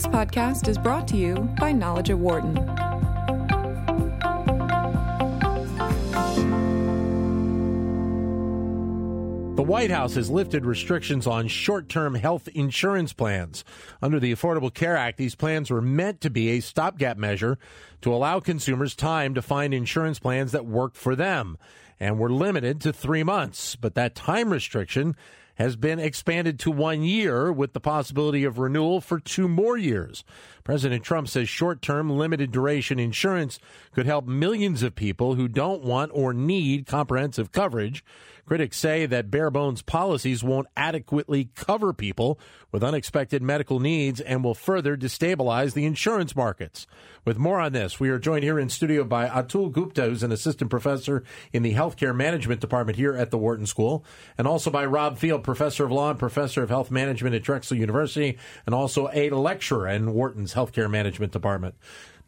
This podcast is brought to you by Knowledge at Wharton. The White House has lifted restrictions on short term health insurance plans. Under the Affordable Care Act, these plans were meant to be a stopgap measure to allow consumers time to find insurance plans that work for them and were limited to three months. But that time restriction has been expanded to one year with the possibility of renewal for two more years. President Trump says short term, limited duration insurance could help millions of people who don't want or need comprehensive coverage. Critics say that bare bones policies won't adequately cover people with unexpected medical needs and will further destabilize the insurance markets. With more on this, we are joined here in studio by Atul Gupta, who's an assistant professor in the healthcare management department here at the Wharton School, and also by Rob Field, professor of law and professor of health management at Drexel University, and also a lecturer in Wharton's healthcare management department.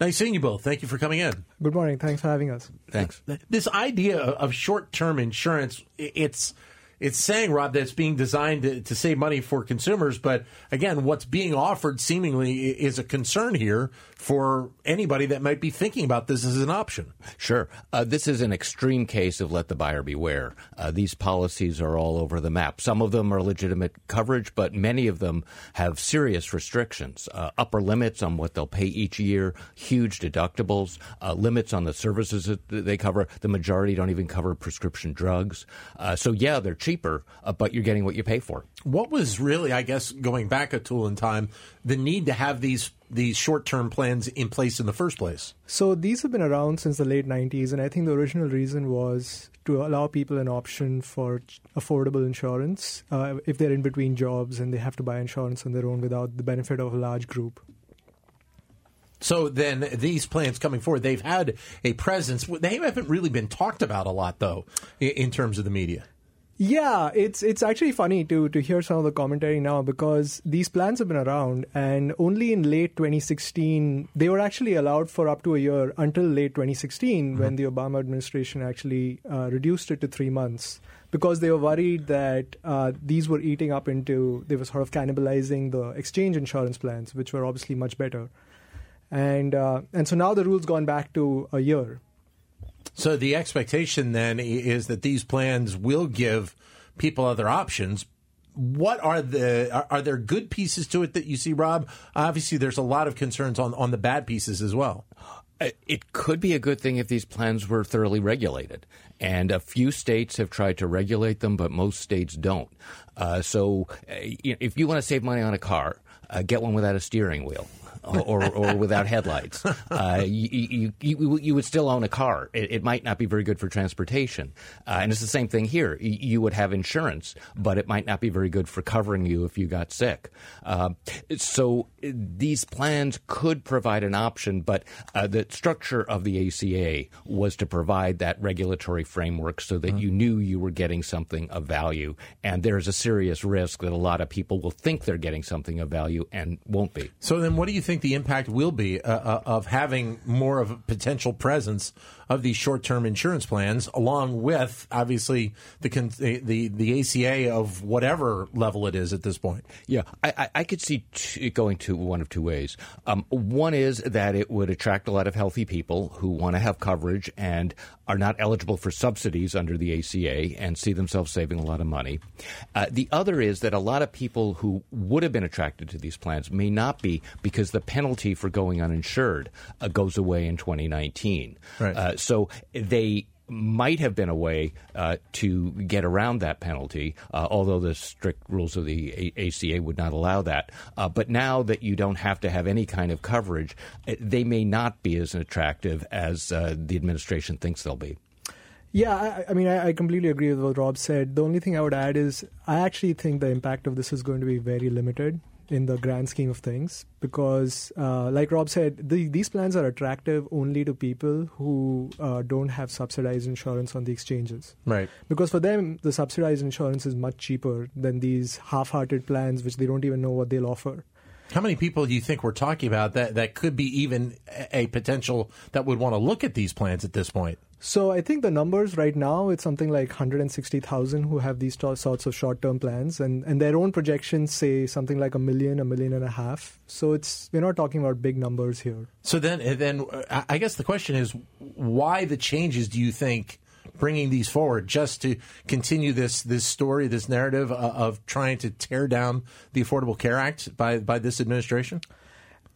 Nice seeing you both. Thank you for coming in. Good morning. Thanks for having us. Thanks. This idea of short-term insurance, it's it's saying, Rob, that it's being designed to, to, save money for consumers. But again, what's being offered seemingly is a concern here for anybody that might be thinking about this as an option. Sure. Uh, this is an extreme case of let the buyer beware. Uh, these policies are all over the map. Some of them are legitimate coverage, but many of them have serious restrictions, uh, upper limits on what they'll pay each year, huge deductibles, uh, limits on the services that they cover. The majority don't even cover prescription drugs. Uh, so, yeah, they're cheaper, uh, but you're getting what you pay for. What was really, I guess, going back Atul in time, the need to have these these short term plans in place in the first place? So these have been around since the late 90s, and I think the original reason was to allow people an option for affordable insurance uh, if they're in between jobs and they have to buy insurance on their own without the benefit of a large group. So then these plans coming forward, they've had a presence. They haven't really been talked about a lot, though, in terms of the media. Yeah, it's it's actually funny to to hear some of the commentary now because these plans have been around and only in late 2016 they were actually allowed for up to a year until late 2016 mm-hmm. when the Obama administration actually uh, reduced it to three months because they were worried that uh, these were eating up into they were sort of cannibalizing the exchange insurance plans which were obviously much better and uh, and so now the rules gone back to a year so the expectation then is that these plans will give people other options. What are the are, are, there good pieces to it that you see, Rob? Obviously, there's a lot of concerns on on the bad pieces as well. Uh, it could be a good thing if these plans were thoroughly regulated. And a few states have tried to regulate them, but most states don't. Uh, so uh, if you want to save money on a car, uh, get one without a steering wheel or, or without headlights. Uh, you, you, you, would still own a car. It, it, might not be very good for transportation. Uh, and it's the same thing here. You would have insurance, but it might not be very good for covering you if you got sick. Uh, so these plans could provide an option, but uh, the structure of the ACA was to provide that regulatory framework so that mm-hmm. you knew you were getting something of value. And there's a serious risk that a lot of people will think they're getting something of value and won't be. So then what do you think? Think the impact will be uh, uh, of having more of a potential presence of these short-term insurance plans, along with obviously the the the ACA of whatever level it is at this point. Yeah, I, I could see it going to one of two ways. Um, one is that it would attract a lot of healthy people who want to have coverage and are not eligible for subsidies under the ACA and see themselves saving a lot of money. Uh, the other is that a lot of people who would have been attracted to these plans may not be because the penalty for going uninsured uh, goes away in 2019. Right. Uh, so they might have been a way uh, to get around that penalty, uh, although the strict rules of the a- ACA would not allow that. Uh, but now that you don't have to have any kind of coverage, uh, they may not be as attractive as uh, the administration thinks they'll be. Yeah, I, I mean, I, I, completely agree with what Rob said. The only thing I would add is I actually think the impact of this is going to be very limited in the grand scheme of things because, uh, like Rob said, the, these plans are attractive only to people who uh, don't have subsidized insurance on the exchanges. Right. Because for them, the subsidized insurance is much cheaper than these half hearted plans, which they don't even know what they'll offer. How many people do you think we're talking about that, that could be even a potential that would want to look at these plans at this point? So I think the numbers right now it's something like 160,000 who have these to- sorts of short-term plans, and and their own projections say something like a million, a million and a half. So it's we're not talking about big numbers here. So then, then uh, I guess the question is, why the changes? Do you think bringing these forward just to continue this this story, this narrative of, of trying to tear down the Affordable Care Act by by this administration?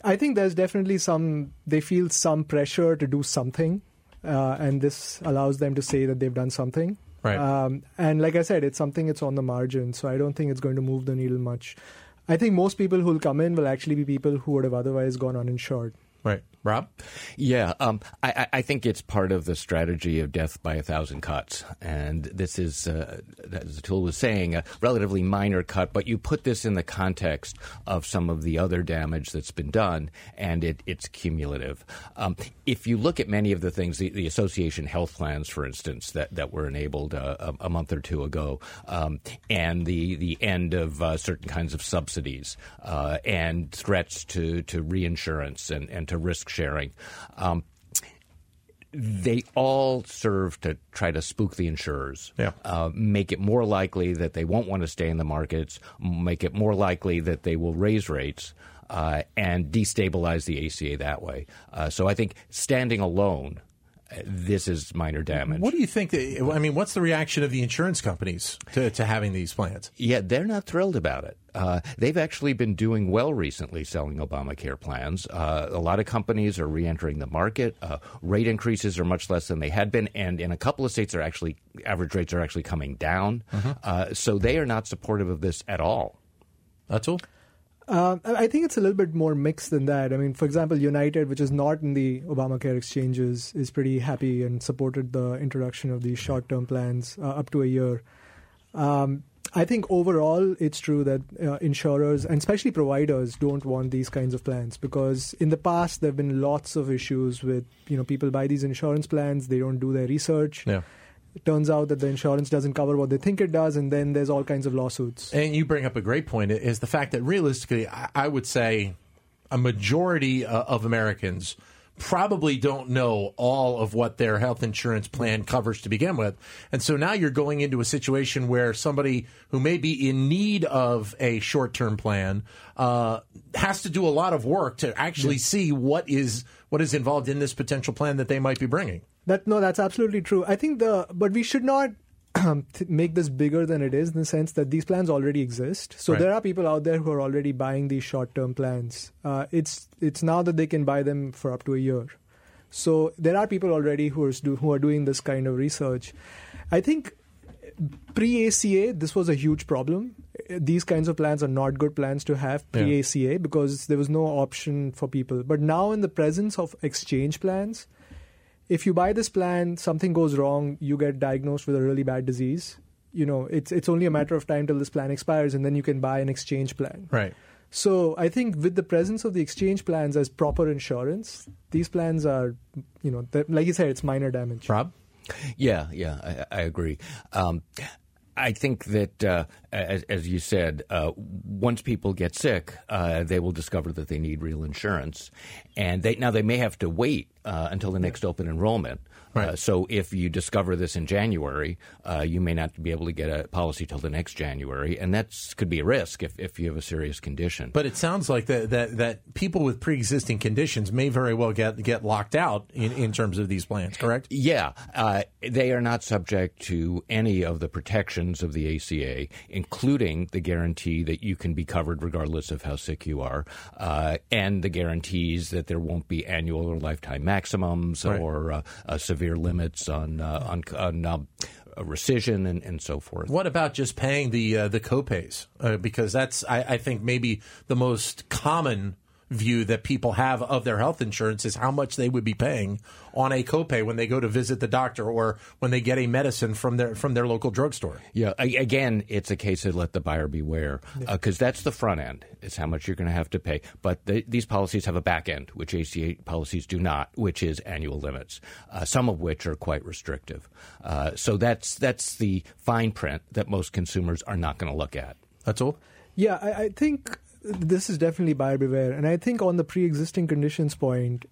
I think there's definitely some. They feel some pressure to do something, uh, and this allows them to say that they've done something. Right. Um, and like I said, it's something it's on the margin, so I don't think it's going to move the needle much. I think most people who will come in will actually be people who would have otherwise gone uninsured. Right, Rob. Yeah, um, I, I, think it's part of the strategy of death by a thousand cuts, and this is, uh, as Atul was saying, a relatively minor cut. But you put this in the context of some of the other damage that's been done, and it, it's cumulative. Um, if you look at many of the things, the, the, association health plans, for instance, that, that were enabled uh, a, a, month or two ago, um, and the the end of uh, certain kinds of subsidies uh, and threats to to reinsurance and and to risk sharing. Um, they all serve to try to spook the insurers, yeah. uh, make it more likely that they won't want to stay in the markets, make it more likely that they will raise rates, uh, and destabilize the ACA that way. Uh, so I think standing alone, this is minor damage. What do you think? I mean, what's the reaction of the insurance companies to, to having these plans? Yeah, they're not thrilled about it. Uh, they've actually been doing well recently selling Obamacare plans. Uh, a lot of companies are re-entering the market. Uh, rate increases are much less than they had been, and in a couple of states, are actually average rates are actually coming down. Uh-huh. so they are not supportive of this at all. That's all. Uh, I think it's a little bit more mixed than that. I mean, for example, United, which is not in the Obamacare exchanges, is pretty happy and supported the introduction of these short term plans uh, up to a year. Um, I think overall, it's true that uh, insurers and especially providers don't want these kinds of plans because in the past there have been lots of issues with you know people buy these insurance plans, they don't do their research. Yeah it turns out that the insurance doesn't cover what they think it does, and then there's all kinds of lawsuits. And you bring up a great point is the fact that realistically, I would say a majority uh, of Americans probably don't know all of what their health insurance plan covers to begin with. And so now you're going into a situation where somebody who may be in need of a short term plan uh, has to do a lot of work to actually see what is what is involved in this potential plan that they might be bringing. That no, that's absolutely true. I think the but we should not make this bigger than it is in the sense that these plans already exist. So right. there are people out there who are already buying these short-term plans. Uh, it's it's now that they can buy them for up to a year. So there are people already who are who are doing this kind of research. I think pre ACA this was a huge problem. These kinds of plans are not good plans to have pre ACA yeah. because there was no option for people. But now in the presence of exchange plans if you buy this plan, something goes wrong, you get diagnosed with a really bad disease. You know, it's it's only a matter of time till this plan expires, and then you can buy an exchange plan. Right. So I think with the presence of the exchange plans as proper insurance, these plans are, you know, like you said, it's minor damage. Rob. Yeah, yeah, I, I agree. Um, I think that, uh, as, as, you said, uh, once people get sick, uh, they will discover that they need real insurance, and they now they may have to wait uh, until the next open enrollment. Right. Uh, so if you discover this in January, uh, you may not be able to get a policy till the next January, and that could be a risk if, if you have a serious condition. But it sounds like that that, that people with pre existing conditions may very well get get locked out in, in terms of these plans. Correct? Yeah, uh, they are not subject to any of the protections of the ACA, including the guarantee that you can be covered regardless of how sick you are, uh, and the guarantees that there won't be annual or lifetime maximums right. or uh, severe limits on uh, on, on uh, rescission and, and so forth. What about just paying the uh, the copays? Uh, because that's I, I, think maybe the most common view that people have of their health insurance is how much they would be paying on a copay when they go to visit the doctor or when they get a medicine from their from their local drugstore. Yeah, again, it's a case of let the buyer beware because yeah. uh, that's the front end. It's how much you're going to have to pay. But the, these policies have a back end, which ACA policies do not, which is annual limits, uh, some of which are quite restrictive. Uh, so that's that's the fine print that most consumers are not going to look at. That's all. Yeah, I, I think this is definitely buyer beware. And I think on the pre existing conditions point,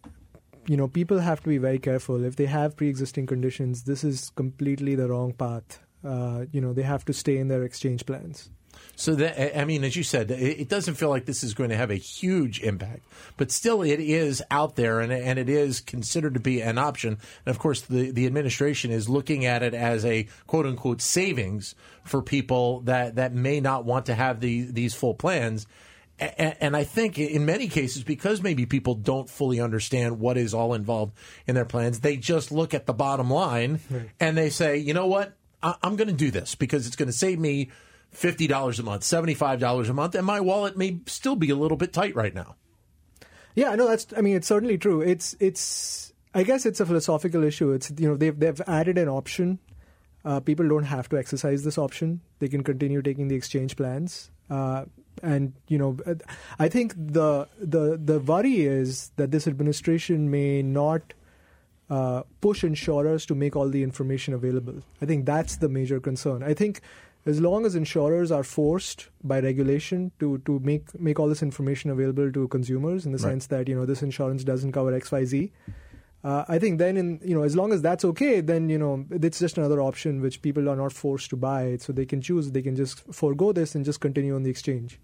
you know, people have to be very careful. If they have pre-existing conditions, this is completely the wrong path. Uh, you know, they have to stay in their exchange plans. So that I mean, as you said, it doesn't feel like this is going to have a huge impact, but still, it is out there, and and it is considered to be an option. And of course, the the administration is looking at it as a quote unquote savings for people that that may not want to have the these full plans. And I think in many cases, because maybe people don't fully understand what is all involved in their plans, they just look at the bottom line right. and they say, you know what, I'm going to do this because it's going to save me $50 a month, $75 a month, and my wallet may still be a little bit tight right now. Yeah, no, that's, I mean, it's certainly true. It's, it's, I guess it's a philosophical issue. It's, you know, they've, they've added an option. Uh, people don't have to exercise this option. They can continue taking the exchange plans. Uh, and you know, I think the the the worry is that this administration may not uh, push insurers to make all the information available. I think that's the major concern. I think as long as insurers are forced by regulation to, to make make all this information available to consumers in the right. sense that you know this insurance doesn't cover X Y Z. Uh, I think then in you know as long as that's okay, then you know it's just another option which people are not forced to buy, so they can choose. They can just forego this and just continue on the exchange.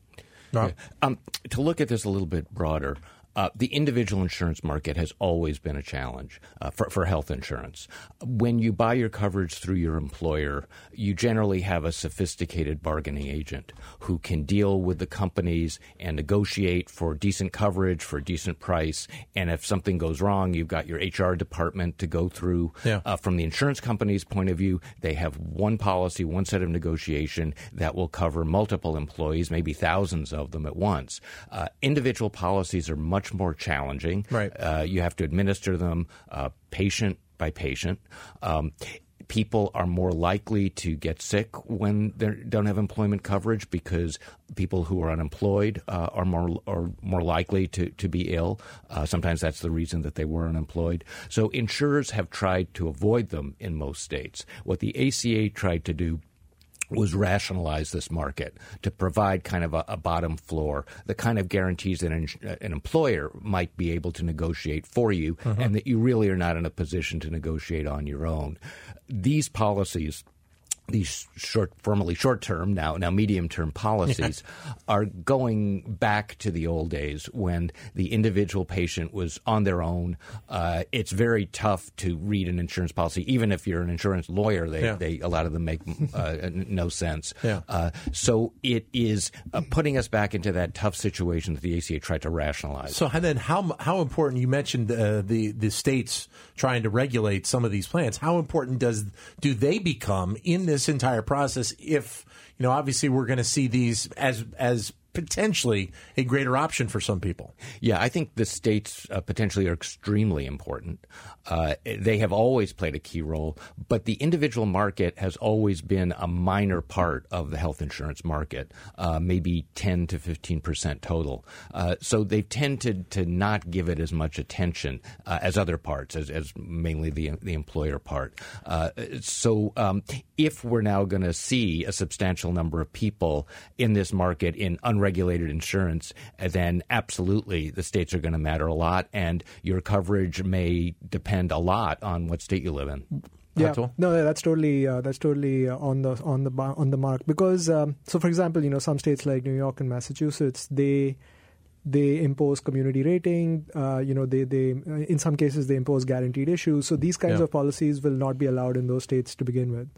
Yeah. Um, to look at this a little bit broader, uh, the individual insurance market has always been a challenge uh, for, for health insurance. When you buy your coverage through your employer, you generally have a sophisticated bargaining agent who can deal with the companies and negotiate for decent coverage for a decent price. And if something goes wrong, you've got your HR department to go through. Yeah. Uh, from the insurance company's point of view, they have one policy, one set of negotiation that will cover multiple employees, maybe thousands of them at once. Uh, individual policies are much much more challenging. Right. Uh, you have to administer them uh, patient by patient. Um, people are more likely to get sick when they don't have employment coverage because people who are unemployed uh, are more are more likely to, to be ill. Uh, sometimes that's the reason that they were unemployed. So insurers have tried to avoid them in most states. What the ACA tried to do was rationalize this market to provide kind of a, a bottom floor, the kind of guarantees that an, an, employer might be able to negotiate for you, uh-huh. and that you really are not in a position to negotiate on your own. These policies these short, formerly short-term, now now medium-term policies, yeah. are going back to the old days when the individual patient was on their own. Uh, it's very tough to read an insurance policy, even if you're an insurance lawyer. They, yeah. they a lot of them make uh, no sense. Yeah. Uh, so it is uh, putting us back into that tough situation that the ACA tried to rationalize. So then, how how important? You mentioned uh, the the states trying to regulate some of these plans. How important does do they become in this? This entire process if you know obviously we're going to see these as as potentially a greater option for some people. Yeah, I think the states uh, potentially are extremely important. Uh, they have always played a key role, but the individual market has always been a minor part of the health insurance market, uh, maybe 10 to 15 percent total. Uh, so they've tended to not give it as much attention uh, as other parts, as, as, mainly the the employer part. Uh, so um, if we're now going to see a substantial number of people in this market in unregulated insurance, then absolutely the states are going to matter a lot, and your coverage may depend a lot on what state you live in. Yeah, no, that's totally uh, that's totally uh, on the on the on the mark because um, so for example, you know, some states like New York and Massachusetts, they they impose community rating. Uh, you know, they they in some cases they impose guaranteed issues. So these kinds yeah. of policies will not be allowed in those states to begin with.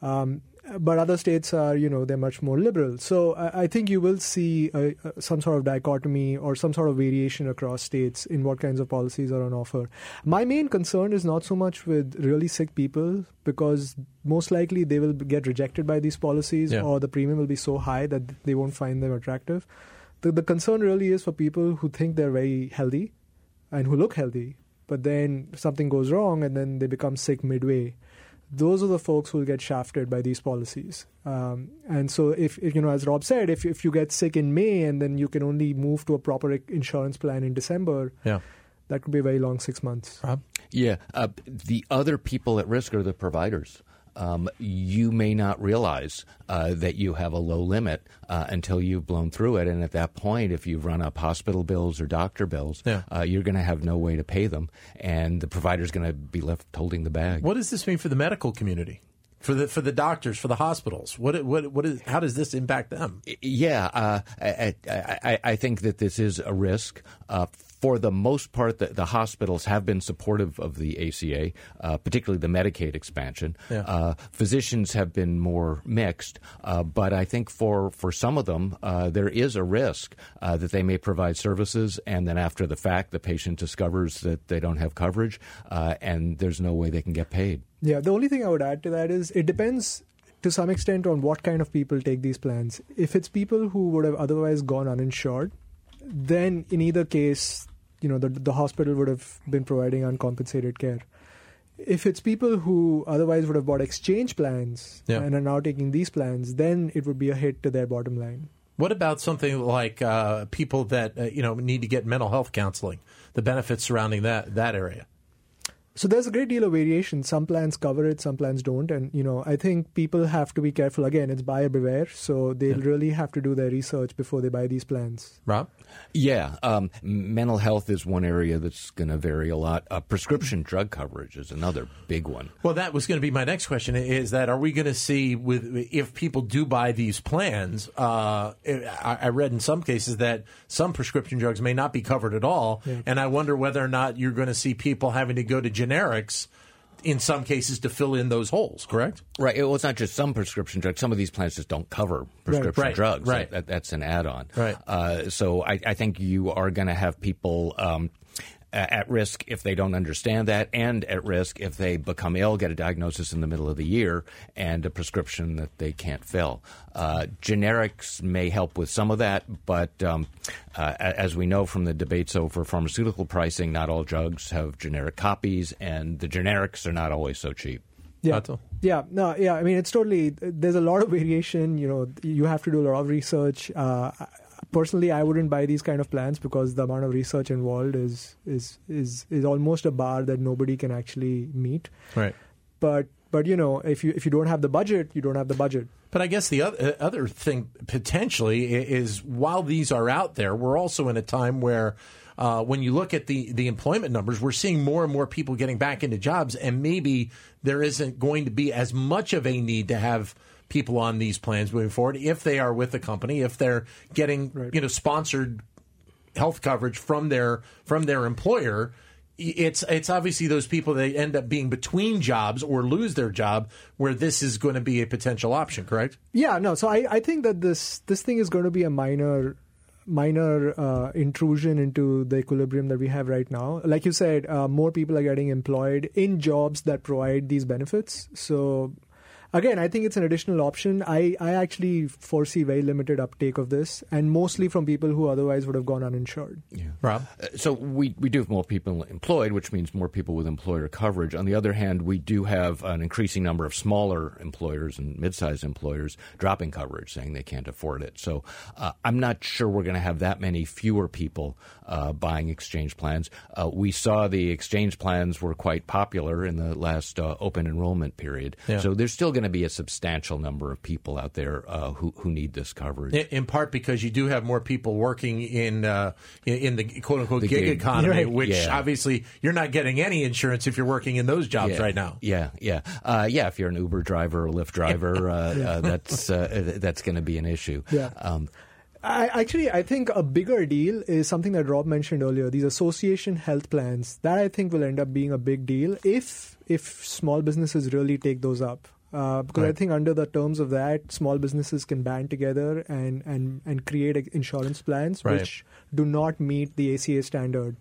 Um, but other states are, you know, they're much more liberal. So I, I think you will see a, a, some sort of dichotomy or some sort of variation across states in what kinds of policies are on offer. My main concern is not so much with really sick people because most likely they will get rejected by these policies yeah. or the premium will be so high that they won't find them attractive. The, the concern really is for people who think they're very healthy and who look healthy, but then something goes wrong and then they become sick midway those are the folks who will get shafted by these policies. Um, and so, if, if, you know, as Rob said, if if you get sick in May and then you can only move to a proper insurance plan in December, yeah. that could be a very long six months. Rob, yeah, uh, the other people at risk are the providers. Um, you may not realize uh, that you have a low limit uh, until you've blown through it. And at that point, if you've run up hospital bills or doctor bills, Yeah. uh, you're going to have no way to pay them, and the provider's going to be left holding the bag. What does this mean for the medical community? For the for the doctors, for the hospitals, what what what is how does this impact them? Yeah, uh, I, I, I, I think that this is a risk. Uh, for the most part, the, the hospitals have been supportive of the ACA, uh, particularly the Medicaid expansion. Yeah. Uh, physicians have been more mixed, uh, but I think for, for some of them, uh, there is a risk uh, that they may provide services, and then after the fact, the patient discovers that they don't have coverage, uh, and there's no way they can get paid. Yeah, the only thing I would add to that is it depends to some extent on what kind of people take these plans. If it's people who would have otherwise gone uninsured, then in either case, you know, the, the hospital would have been providing uncompensated care. If it's people who otherwise would have bought exchange plans Yeah. and are now taking these plans, then it would be a hit to their bottom line. What about something like uh, people that uh, you know need to get mental health counseling? The benefits surrounding that that area. So there's a great deal of variation. Some plans cover it, some plans don't, and you know I think people have to be careful. Again, it's buyer beware, so they'll really have to do their research before they buy these plans. Rob, Yeah, um, mental health is one area that's going to vary a lot. Uh, prescription drug coverage is another big one. well, that was going to be my next question. Is that are we going to see with if people do buy these plans? Uh, I, I read in some cases that some prescription drugs may not be covered at all, and I wonder whether or not you're going to see people having to go to generics in some cases to fill in those holes. Correct? Right. Well, it's not just some prescription drugs. Some of these plans just don't cover prescription Right, drugs. right. That, that's an add-on. Right. Uh, so I, I think you are going to have people. Um, at risk if they don't understand that, and at risk if they become ill, get a diagnosis in the middle of the year, and a prescription that they can't fill. Uh, generics may help with some of that, but um, uh, as we know from the debates over pharmaceutical pricing, not all drugs have generic copies, and the generics are not always so cheap. Yeah, Atul? yeah, no, yeah. I mean, it's totally. There's a lot of variation. You know, you have to do a lot of research. Uh, personally, I wouldn't buy these kind of plans because the amount of research involved is is is is almost a bar that nobody can actually meet. Right. But but you know, if you if you don't have the budget, you don't have the budget. But I guess the other, uh, other thing potentially is while these are out there, we're also in a time where. Uh, when you look at the, the employment numbers, we're seeing more and more people getting back into jobs, and maybe there isn't going to be as much of a need to have people on these plans moving forward if they are with the company, if they're getting you know sponsored health coverage from their from their employer. It's it's obviously those people that end up being between jobs or lose their job where this is going to be a potential option. Correct? Yeah, no. So I, I think that this this thing is going to be a minor minor uh, intrusion into the equilibrium that we have right now. Like you said, uh, more people are getting employed in jobs that provide these benefits. So again, I think it's an additional option. I, I actually foresee very limited uptake of this, and mostly from people who otherwise would have gone uninsured. Rob? Uh, So we, we do have more people employed, which means more people with employer coverage. On the other hand, we do have an increasing number of smaller employers and mid-sized employers dropping coverage, saying they can't afford it. So uh, I'm not sure we're going to have that many fewer people uh, buying exchange plans. Uh, we saw the exchange plans were quite popular in the last uh, open enrollment period. Yeah. So there's still going to be a substantial number of people out there uh, who, who need this coverage. In, in part because you do have more people working in uh, in, in the quote unquote The gig, gig. economy, Right. which Yeah. obviously you're not getting any insurance if you're working in those jobs yeah, right now. Yeah, yeah, uh, yeah. If you're an Uber driver or Lyft driver, uh, uh, that's uh, that's going to be an issue. Yeah. Um, I actually I think a bigger deal is something that Rob mentioned earlier. These association health plans that I think will end up being a big deal if if small businesses really take those up. Uh, because I think under the terms of that, small businesses can band together and and and create insurance plans Right. which do not meet the ACA standard.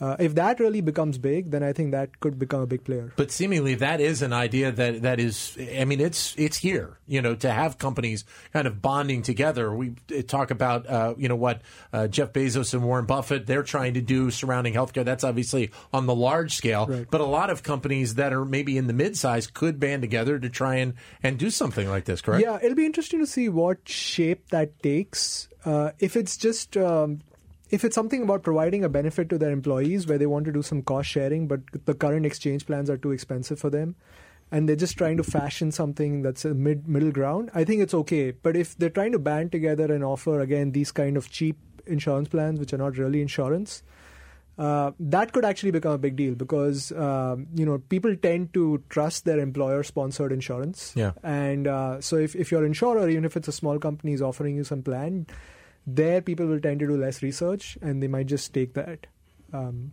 Uh, if that really becomes big, then I think that could become a big player. But seemingly that is an idea that that is. I mean, it's it's here. You know, to have companies kind of bonding together. We talk about uh, you know what uh, Jeff Bezos and Warren Buffett they're trying to do surrounding healthcare. That's obviously on the large scale. Right. But a lot of companies that are maybe in the mid size could band together to try and and do something like this. Correct? Yeah, it'll be interesting to see what shape that takes. Uh, if it's just um, if it's something about providing a benefit to their employees where they want to do some cost sharing, but the current exchange plans are too expensive for them, and they're just trying to fashion something that's a mid middle ground, I think it's okay. But if they're trying to band together and offer again these kind of cheap insurance plans, which are not really insurance, uh, that could actually become a big deal because um, you know people tend to trust their employer-sponsored insurance. Yeah. And uh, so if if your insurer, even if it's a small company, is offering you some plan, there people will tend to do less research and they might just take that. Um,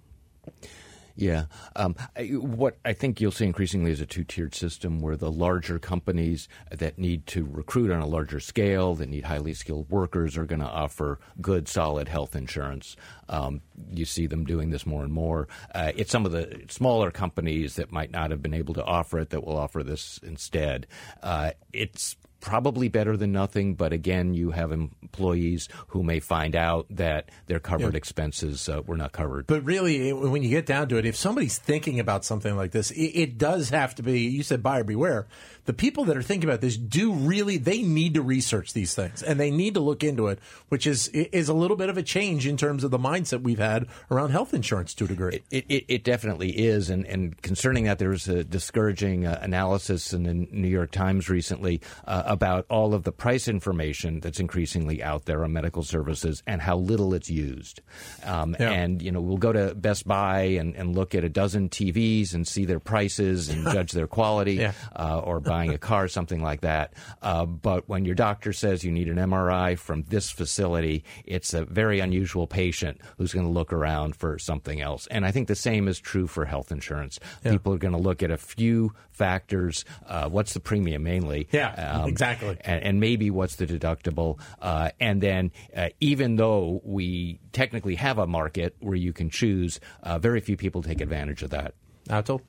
yeah. Um, what I think you'll see increasingly is a two tiered system where the larger companies that need to recruit on a larger scale, that need highly skilled workers, are going to offer good, solid health insurance. Um, you see them doing this more and more. Uh, it's some of the smaller companies that might not have been able to offer it that will offer this instead. Uh, it's probably better than nothing, but again, you have employees who may find out that their covered yeah. expenses uh, were not covered. But really, when you get down to it, if somebody's thinking about something like this, it, it does have to be, you said buyer beware. The people that are thinking about this do really, they need to research these things and they need to look into it, which is is a little bit of a change in terms of the mindset we've had around health insurance to a degree. It, it, it definitely is. And, and concerning that, there was a discouraging uh, analysis in the New York Times recently uh, about all of the price information that's increasingly out there on medical services and how little it's used. Um, yeah. And, you know, we'll go to Best Buy and, and, look at a dozen TVs and see their prices and judge their quality yeah. uh, or buying a car, something like that. Uh, but when your doctor says you need an MRI from this facility, it's a very unusual patient who's going to look around for something else. And I think the same is true for health insurance. Yeah. People are going to look at a few factors. Uh, what's the premium mainly? Yeah, um, exactly. And, and, maybe what's the deductible? Uh, and then uh, even though we technically have a market where you can choose, uh, very few people take advantage of that. Atul?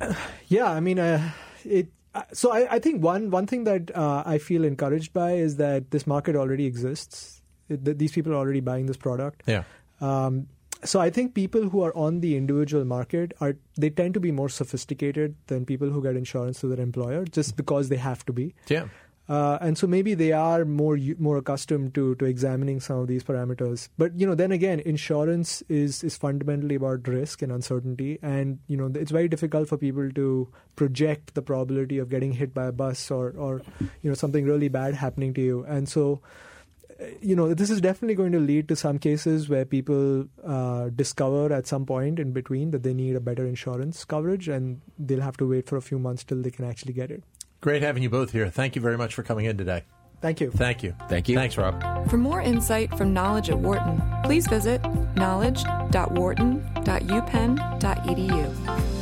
yeah, I mean, uh, it. Uh, so I, I, think one one thing that I feel encouraged by is that this market already exists. It, these people are already buying this product. Yeah. Um, so I think people who are on the individual market are they tend to be more sophisticated than people who get insurance through their employer just because they have to be. Yeah. Uh, and so maybe they are more more accustomed to to examining some of these parameters. But you know, then again, insurance is is fundamentally about risk and uncertainty, and you know, it's very difficult for people to project the probability of getting hit by a bus or or you know something really bad happening to you. And so you know, this is definitely going to lead to some cases where people uh, discover at some point in between that they need a better insurance coverage and they'll have to wait for a few months till they can actually get it. Great having you both here. Thank you very much for coming in today. Thank you. Thank you. Thank you. Thanks, Rob. For more insight from Knowledge at Wharton, please visit knowledge.wharton.upenn.edu.